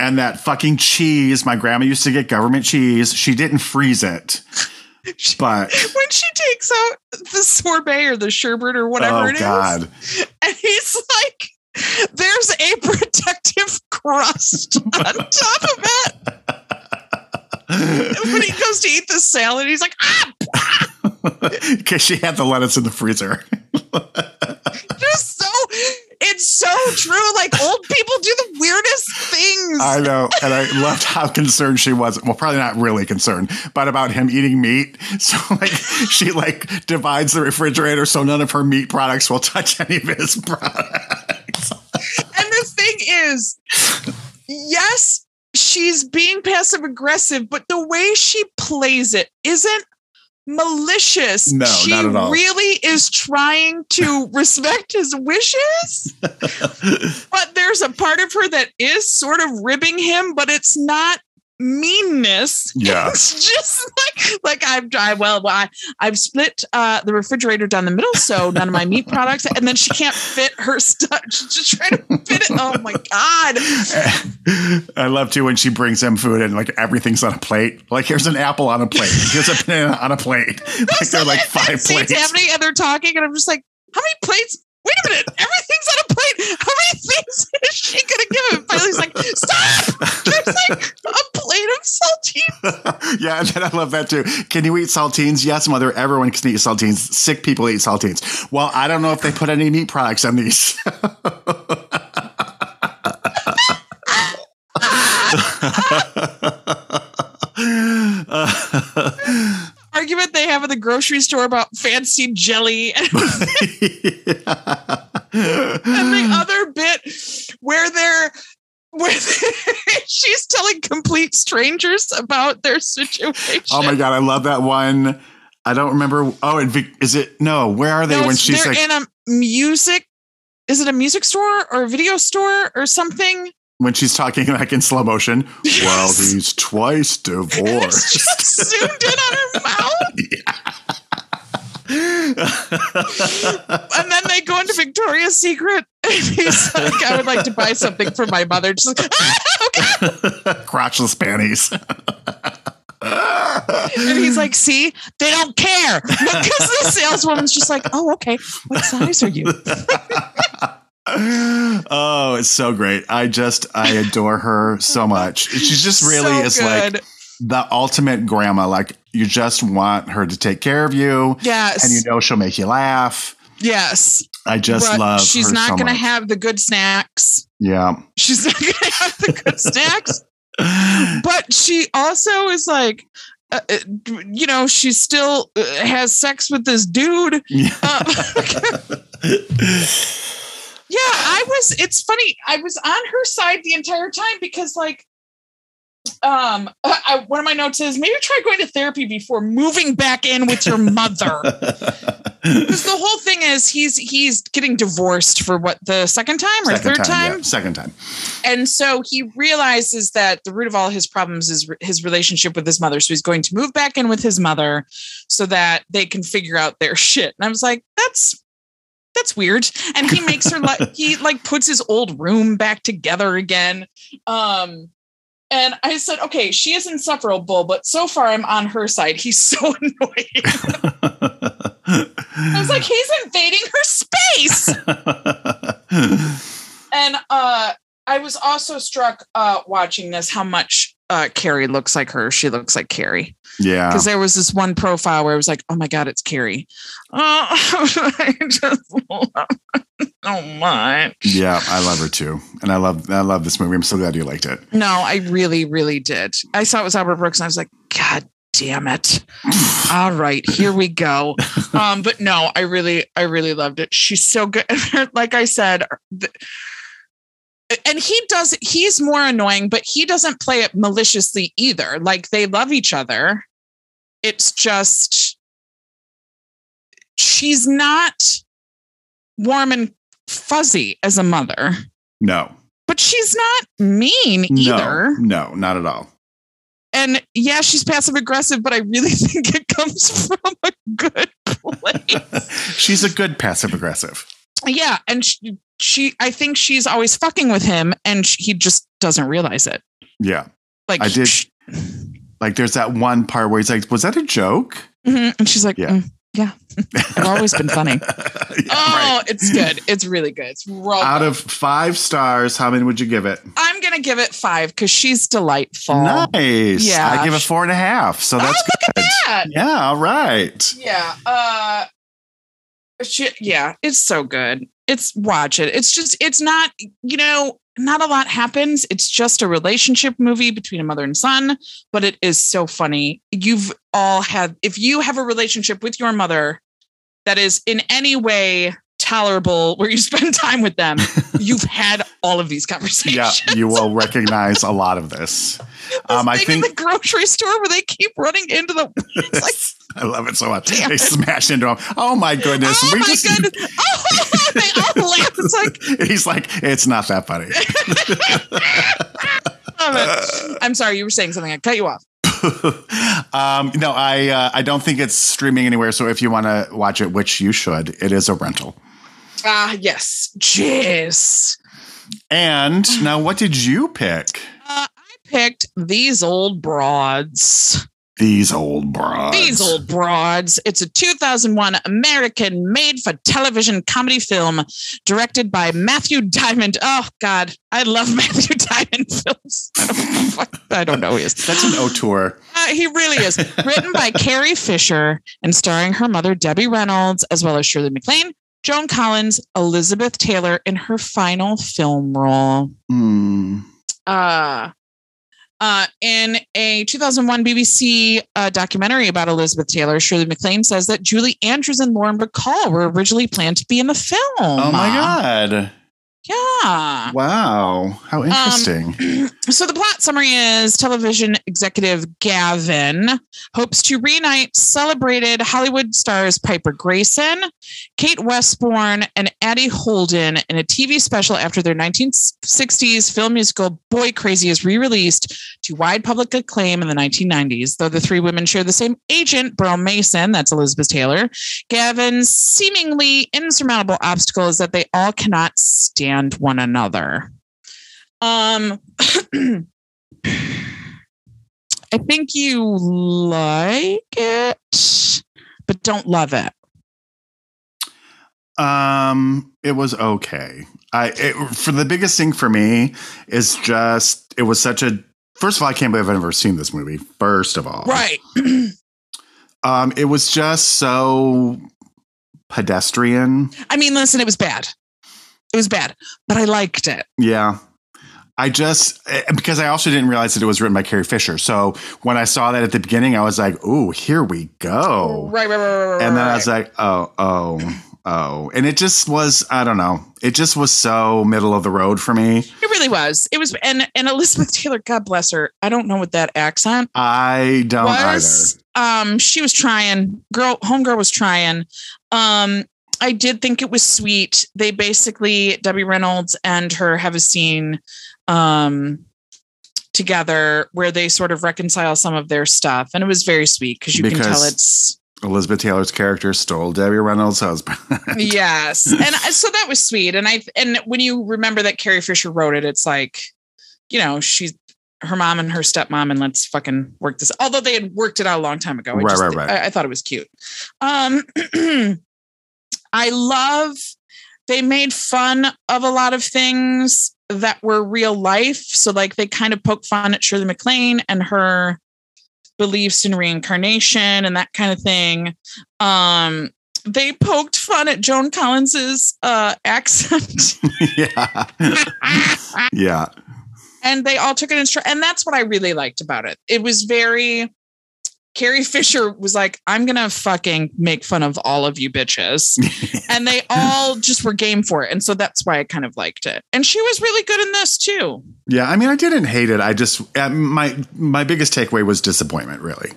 And that fucking cheese, my grandma used to get government cheese. She didn't freeze it. (laughs) But when she takes out the sorbet or the sherbet or whatever oh it is, god. and he's like there's a (laughs) protective crust on top of it And when he goes to eat the salad he's like ah (laughs) Because she had the lettuce in the freezer. (laughs) just so it's so true. Like old people do the weirdest things. I know. And I loved how concerned she was. Well, probably not really concerned, but about him eating meat. So like she like divides the refrigerator so none of her meat products will touch any of his products. Thing is, yes, she's being passive aggressive, but the way she plays it isn't malicious. No, she not at all. really is trying to (laughs) respect his wishes. (laughs) but there's a part of her that is sort of ribbing him, but it's not meanness. (laughs) Yeah. It's just like like I've I, well I, I've split uh, the refrigerator down the middle, so none of my meat products, and then she can't fit her stuff. (laughs) She's just trying to fit it. Oh my god! (laughs) I love too when she brings him food and like everything's on a plate. Like here's an apple on a plate. Here's a banana on a plate. Like they're like five plates. happening, and they're talking, and I'm just like, how many plates? Wait a minute, everything's on a plate. How many things is she gonna give him? Finally, he's like, stop! There's like a plate of (laughs) saltines. (laughs) yeah, and I love that too. Can you eat saltines? Yes, mother. Everyone can eat saltines. Sick people eat saltines. Well, I don't know if they put any meat products on these. (laughs) Argument they have at the grocery store about fancy jelly and and the other bit where they're where (laughs) she's telling complete strangers about their situation. oh my god, I love that one. I don't remember. Oh, and Vic- is it no? Where are they No, when she's they're like in a music. Is it a music store or a video store or something? when she's talking like in slow motion? (laughs) Well, he's twice divorced. just zoomed in on her (laughs) mouth. And then they go into Victoria's Secret, (laughs) and he's like, "I would like to buy something for my mother." Just like, "Ah, okay. (laughs) Crotchless panties. And he's like, "See, they don't care because the saleswoman's just like, oh, okay. What size are you?" (laughs) oh, it's so great. I just I adore her so much. She's just really So is like the ultimate grandma. Like you just want her to take care of you, yes, and you know she'll make you laugh. yes. I just but love. she's not so going to have the good snacks. Yeah. She's not going to have the good (laughs) snacks. But she also is like, uh, uh, you know, she still uh, has sex with this dude. (laughs) yeah. Uh, (laughs) yeah, I was. It's funny. I was on her side the entire time because, like, um, I, one of my notes is maybe try going to therapy before moving back in with your mother. (laughs) Because the whole thing is he's he's getting divorced for what the second time or second third time, yeah, second time. and so he realizes that the root of all his problems is re- his relationship with his mother. So he's going to move back in with his mother so that they can figure out their shit. And I was like, that's that's weird. And he makes her (laughs) like he like puts his old room back together again. Um and I said, okay, she is insufferable, but so far I'm on her side. He's so (laughs) annoying. I was like, he's invading her space. and uh I was also struck uh watching this how much uh Carrie looks like her. She looks like Carrie. Yeah. Because there was this one profile where it was like, oh my God, it's Carrie. Oh, (laughs) I just love so much. Yeah, I love her too. And I love I love this movie. I'm so glad you liked it. No, I really, really did. I saw it was Albert Brooks and I was like, God damn it. (laughs) All right, here we go. Um, but no, I really, I really loved it. She's so good. (laughs) like I said, th- and he does, he's more annoying, but he doesn't play it maliciously either. Like they love each other. It's just, she's not warm and fuzzy as a mother, No. but she's not mean either. No, no, not at all. And yeah, she's passive aggressive, but I really (laughs) think it comes from a good place. (laughs) She's a good passive aggressive. yeah, and she, she, I think she's always fucking with him, and she, he just doesn't realize it. Yeah. Like I did- Like there's that one part where he's like, Was that a joke? Mhm. and she's like, Yeah. "Mm, yeah, I've always been funny. (laughs) Yeah, oh, right. it's good. It's really good. It's Out of five stars, how many would you give it? I'm gonna give it five because she's delightful. Nice. Yeah. I give it four and a half. So that's oh, look good. at that. Yeah, all right. Yeah. Uh she, yeah, it's so good. It's watch it. It's just it's not, you know, not a lot happens. It's just a relationship movie between a mother and son, but it is so funny. You've all had if you have a relationship with your mother that is in any way tolerable where you (laughs) spend time with them, you've had all of these conversations. Yeah, you will recognize a lot of this. (laughs) Um, I think in the grocery store where they keep running into the (laughs) like I love it so much. Damn They smash into him. Oh my goodness. oh we my just goodness. (laughs) Oh, they all laugh. It's like he's like, it's not that funny. I'm sorry, you were saying something. I cut you off. um, no, I uh, I don't think it's streaming anywhere. So if you want to watch it, which you should, it is a rental. Ah, yes. Jeez. And (sighs) now, what did you pick? Uh, I picked these old broads. These old broads. These old broads. It's a 2001 American made for television comedy film directed by Matthew Diamond. Oh, God. I love (laughs) Matthew Diamond films. I don't, I don't know who he is. That's an auteur. Uh, he really is. Written by (laughs) Carrie Fisher and starring her mother, Debbie Reynolds, as well as Shirley MacLaine, Joan Collins, Elizabeth Taylor in her final film role. Hmm. Uh, uh, in a 2001 BBC uh, documentary about Elizabeth Taylor, Shirley MacLaine says that Julie Andrews and Lauren Bacall were originally planned to be in the film. Oh my god! Yeah. Wow, how Um, interesting. (clears throat) So the plot summary is television executive Gavin hopes to reunite celebrated Hollywood stars Piper Grayson, Kate Westbourne, and Addie Holden in a TV special after their 1960s film musical Boy Crazy is re-released to wide public acclaim in the 1990s. Though the three women share the same agent, Beryl Mason, that's Elizabeth Taylor, Gavin's seemingly insurmountable obstacle is that they all cannot stand one another. Um, (clears throat) I think you like it, but don't love it. Um, it was okay. I it, for the biggest thing for me is just it was such a. First of all, I can't believe I've ever seen this movie. First of all, Right. (clears throat) Um, it was just so pedestrian. I mean, listen, it was bad. It was bad, but I liked it. Yeah. I just eh, because I also didn't realize that it was written by Carrie Fisher. So when I saw that at the beginning, I was like, "Ooh, here we go!" Right, right, right, right, right. and then I was like, "Oh, oh, oh. And it just was, I don't know. It just was so middle of the road for me. It really was. It was, and and Elizabeth (laughs) Taylor, God bless her. I don't know what that accent I don't was. Um, she was trying. Girl, homegirl was trying. Um, I did think it was sweet. They basically Debbie Reynolds and her have a scene um together where they sort of reconcile some of their stuff and it was very sweet because you can tell it's either. Elizabeth Taylor's character stole Debbie Reynolds' husband. (laughs) yes. And so that was sweet. And i and when you remember that carrie fisher wrote it it's like you know she's her mom and her stepmom and let's fucking work this although they had worked it out a long time ago. I Right, just- right, right. I, I thought it was cute. Um (clears throat) i love they made fun of a lot of things that were real life. So like they kind of poke fun at shirley maclaine and her beliefs in reincarnation and that kind of thing um they poked fun at Joan Collins's uh, accent, (laughs) yeah. (laughs) yeah. and they all took it in stride. And that's what I really liked about it. It was very. Carrie Fisher was like, "I'm gonna fucking make fun of all of you bitches," (laughs) and they all just were game for it. And so that's why I kind of liked it. And she was really good in this too. Yeah, I mean, I didn't hate it. I just uh, my my biggest takeaway was disappointment. Really,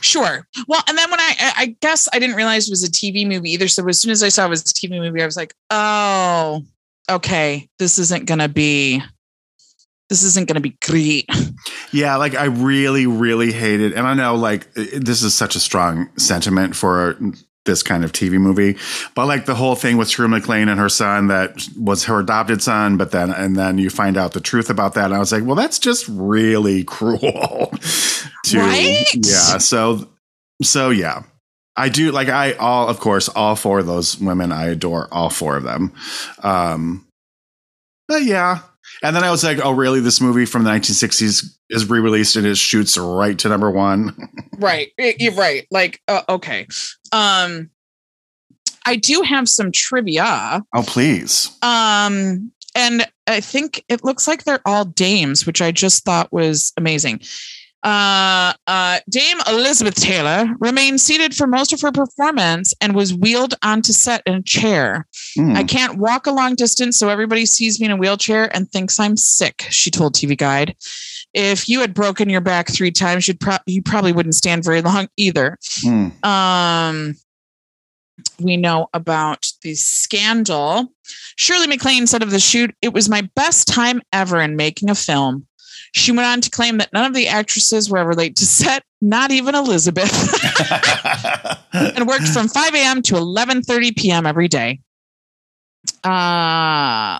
Sure. Well, and then when I, I- I guess I didn't realize it was a TV movie either. So as soon as I saw it was a TV movie, I was like, oh, okay, this isn't gonna be, this isn't gonna be great. (laughs) yeah. Like I really, really hated, and I know like this is such a strong sentiment for this kind of TV movie, but like the whole thing with Shirley MacLaine and her son that was her adopted son, but then and then you find out the truth about that, and I was like, well, that's just really (laughs) cruel. to, Right? Yeah. So so yeah. I do like I all of course all four of those women I adore all four of them. Um but yeah. And then I was like, oh really this movie from the 1960s is re-released and it shoots right to number 1. (laughs) right. You're right. Like, uh, okay. Um, I do have some trivia. Oh please. Um, and I think it looks like they're all dames, which I just thought was amazing. Uh, uh, Dame Elizabeth Taylor remained seated for most of her performance and was wheeled onto set in a chair. Hmm. I can't walk a long distance, so everybody sees me in a wheelchair and thinks I'm sick, she told TV Guide. If you had broken your back three times, you'd pro- you probably wouldn't stand very long either. Hmm. Um, we know about the scandal. Shirley MacLaine said of the shoot, "It was my best time ever in making a film." She went on to claim that none of the actresses were ever late to set, not even Elizabeth, (laughs) and worked from 5 a.m. to 11:30 p.m. every day. Uh,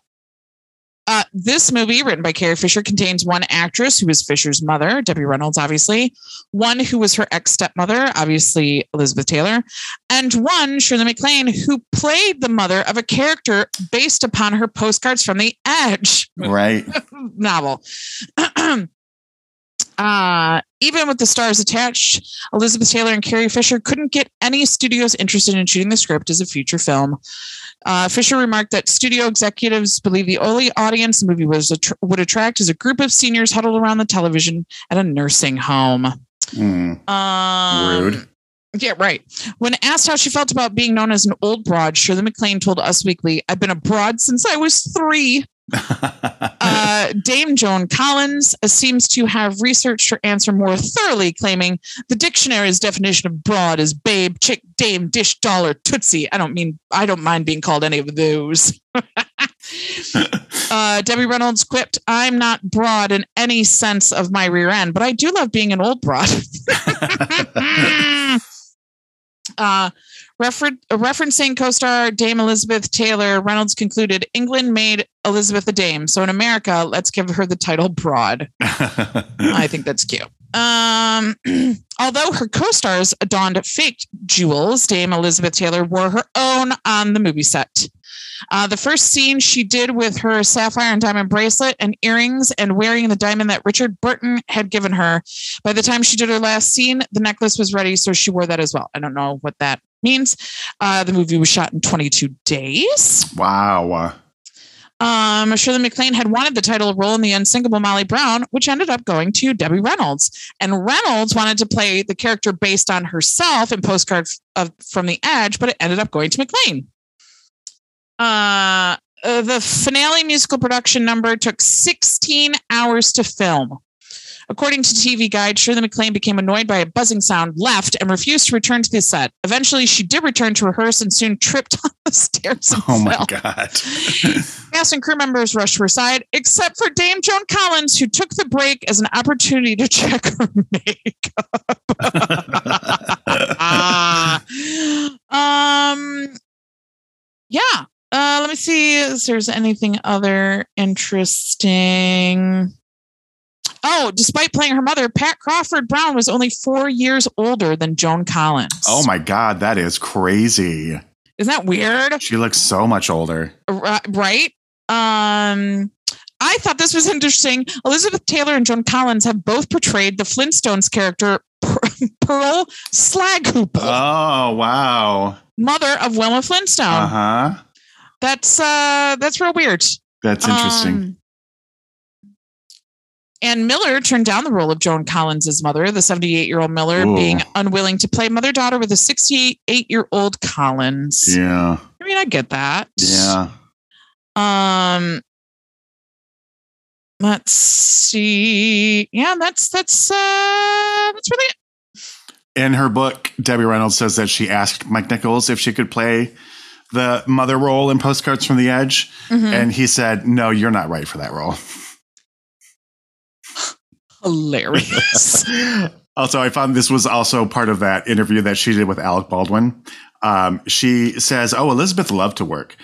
uh, this movie, written by Carrie Fisher, contains one actress who is Fisher's mother, Debbie Reynolds, obviously, one who was her ex stepmother, obviously Elizabeth Taylor, and one, Shirley MacLaine, who played the mother of a character based upon her postcards from the Edge right. (laughs) novel. (clears throat) uh, even with the stars attached, Elizabeth Taylor and Carrie Fisher couldn't get any studios interested in shooting the script as a future film. Uh, Fisher remarked that studio executives believe the only audience the movie was attr- would attract is a group of seniors huddled around the television at a nursing home. Hmm. Um, Rude. Yeah, right. When asked how she felt about being known as an old broad, Shirley MacLaine told Us Weekly, I've been a broad since I was three. Uh, Dame Joan Collins seems to have researched her answer more thoroughly, claiming the dictionary's definition of broad is babe, chick, dame, dish, dollar, tootsie. I don't mean, I don't mind being called any of those. (laughs) uh, Debbie Reynolds quipped, I'm not broad in any sense of my rear end, but I do love being an old broad. (laughs) (laughs) uh, refer- referencing co-star Dame Elizabeth Taylor, Reynolds concluded England made Elizabeth a dame, so in America, let's give her the title Broad. (laughs) I think that's cute. Um, (clears throat) although her co-stars donned fake jewels, Dame Elizabeth Taylor wore her own on the movie set. Uh, the first scene she did with her sapphire and diamond bracelet and earrings and wearing the diamond that Richard Burton had given her. By the time she did her last scene, the necklace was ready, so she wore that as well. I don't know what that means. Uh, the movie was shot in 22 days. wow. Um, Shirley MacLaine had wanted the title role in The Unsinkable Molly Brown, which ended up going to Debbie Reynolds. And Reynolds wanted to play the character based on herself in Postcard of, from the Edge, but it ended up going to MacLaine. Uh, uh, the finale musical production number took 16 hours to film. According to TV Guide, Shirley MacLaine became annoyed by a buzzing sound, left, and refused to return to the set. Eventually, she did return to rehearse and soon tripped (laughs) on the stairs. Oh my fell. god. (laughs) Cast and crew members rushed to her side, except for Dame Joan Collins, who took the break as an opportunity to (laughs) check her makeup. Um, yeah. Uh, let me see if there's anything other interesting. Oh, despite playing her mother, Pat Crawford Brown was only four years older than Joan Collins. oh my god, that is crazy. Isn't that weird? She looks so much older. Right? Um, I thought this was interesting. Elizabeth Taylor and Joan Collins have both portrayed the Flintstones character (laughs) Pearl Slaghoople, Oh wow. mother of Wilma Flintstone. Uh-huh. That's uh, that's real weird. That's interesting. Um, Ann Miller turned down the role of Joan Collins' mother, the 78 year old Miller, Ooh. being unwilling to play mother daughter with a 68 year old Collins. yeah. I mean, I get that. Yeah. Um, let's see. Yeah, that's that's uh that's really it. In her book, Debbie Reynolds says that she asked Mike Nichols if she could play the mother role in Postcards from the Edge, Mhm. and he said, "No, you're not right for that role." Hilarious. (laughs) also, I found this was also part of that interview that she did with Alec Baldwin. Um, she says, "Oh, Elizabeth loved to work,"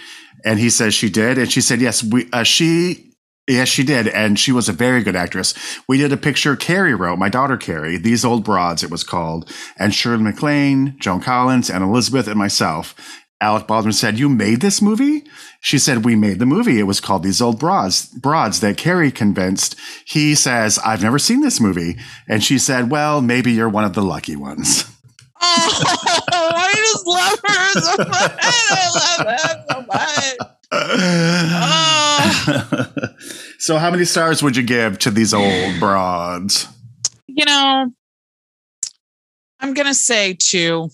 and he says she did, and she said, "Yes, we uh, she." Yes, she did. And she was a very good actress. We did a picture Carrie wrote, my daughter Carrie, These Old Broads, it was called. And Shirley MacLaine, Joan Collins, and Elizabeth and myself. Alec Baldwin said, You made this movie? She said, We made the movie. It was called These Old Broads, Broads that Carrie convinced. He says, I've never seen this movie. And she said, Well, maybe you're one of the lucky ones. (laughs) oh, I just love her so much. I love her so much. Oh. (laughs) so, how many stars would you give to these old broads? You know, I'm gonna say two.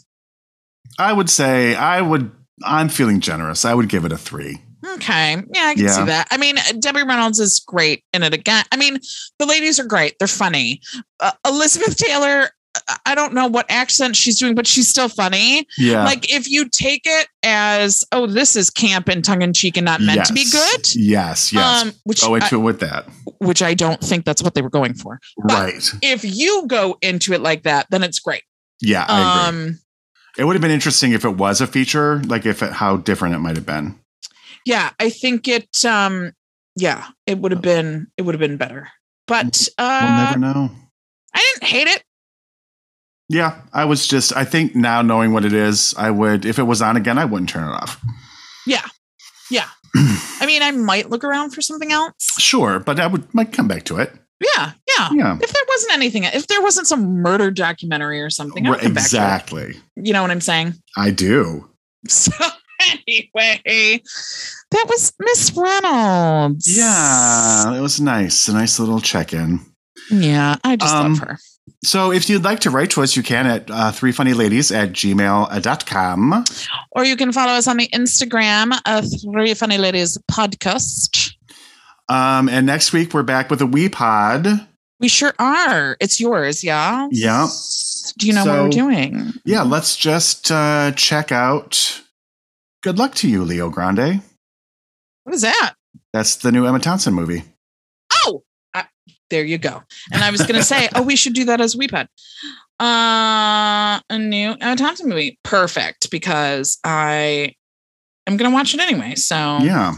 I would say I would. I'm feeling generous. I would give it a three. Okay. Yeah, I can Yeah. see that. I mean, Debbie Reynolds is great in it again. I mean, the ladies are great. They're funny. Uh, Elizabeth Taylor, I- I don't know what accent she's doing, but she's still funny. Yeah. Like, if you take it as, oh, this is camp and tongue in cheek and not meant to be good, Yes. Yes. um, which, Go I, into it with that. which I don't think that's what they were going for. But- Right. If you go into it like that, then it's great. Yeah. I agree. It would have been interesting if it was a feature, like if it, how different it might have been. yeah, I think it, um, yeah, it would have been, it would have been better. But We'll uh, never know. I didn't hate it. Yeah, I was just. I think now knowing what it is, I would. If it was on again, I wouldn't turn it off. Yeah, yeah. (clears throat) I mean, I might look around for something else. Sure, but I would might come back to it. Yeah, yeah. Yeah, If there wasn't anything, if there wasn't some murder documentary or something, I'll come back exactly. it. You know what I'm saying? I do. (laughs) So anyway, that was Miss Reynolds. Yeah, it was nice. A nice little check in. Yeah, I just Um, love her. So if you'd like to write to us, you can at uh, threefunnyladies at gmail.com. Or you can follow us on the Instagram, uh, Three Funny Ladies Podcast. Um, and next week, we're back with a wee pod. We sure are. It's yours, yeah? Yeah. Do you know what we're doing? Yeah, let's just uh, check out Good Luck to You, Leo Grande. What is that? That's the new Emma Thompson movie. Oh, I, there you go. And I was going to say, oh, we should do that as WePod. Uh, a new Emma Thompson movie. Perfect, because I am going to watch it anyway. So Yeah.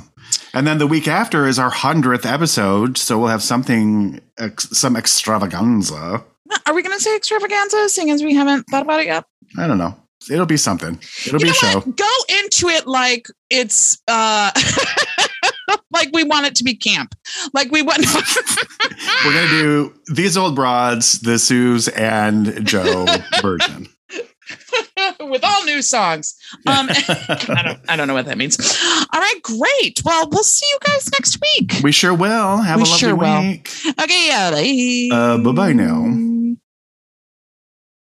And then the week after is our 100th episode. So we'll have something, ex- some extravaganza. are we going to say extravaganza, seeing as we haven't thought about it yet? I don't know. It'll be something. It'll you be a show. what? Go into it like it's uh (laughs) like we want it to be camp. Like we want (laughs) We're going to do These Old Broads, the Sues and Joe (laughs) version. (laughs) with all new songs. Um (laughs) I don't I don't know what that means. All right, great. Well, we'll see you guys next week. We sure will. Have We a lovely sure will. week. Okay, yeah. Bye. Uh, bye-bye now.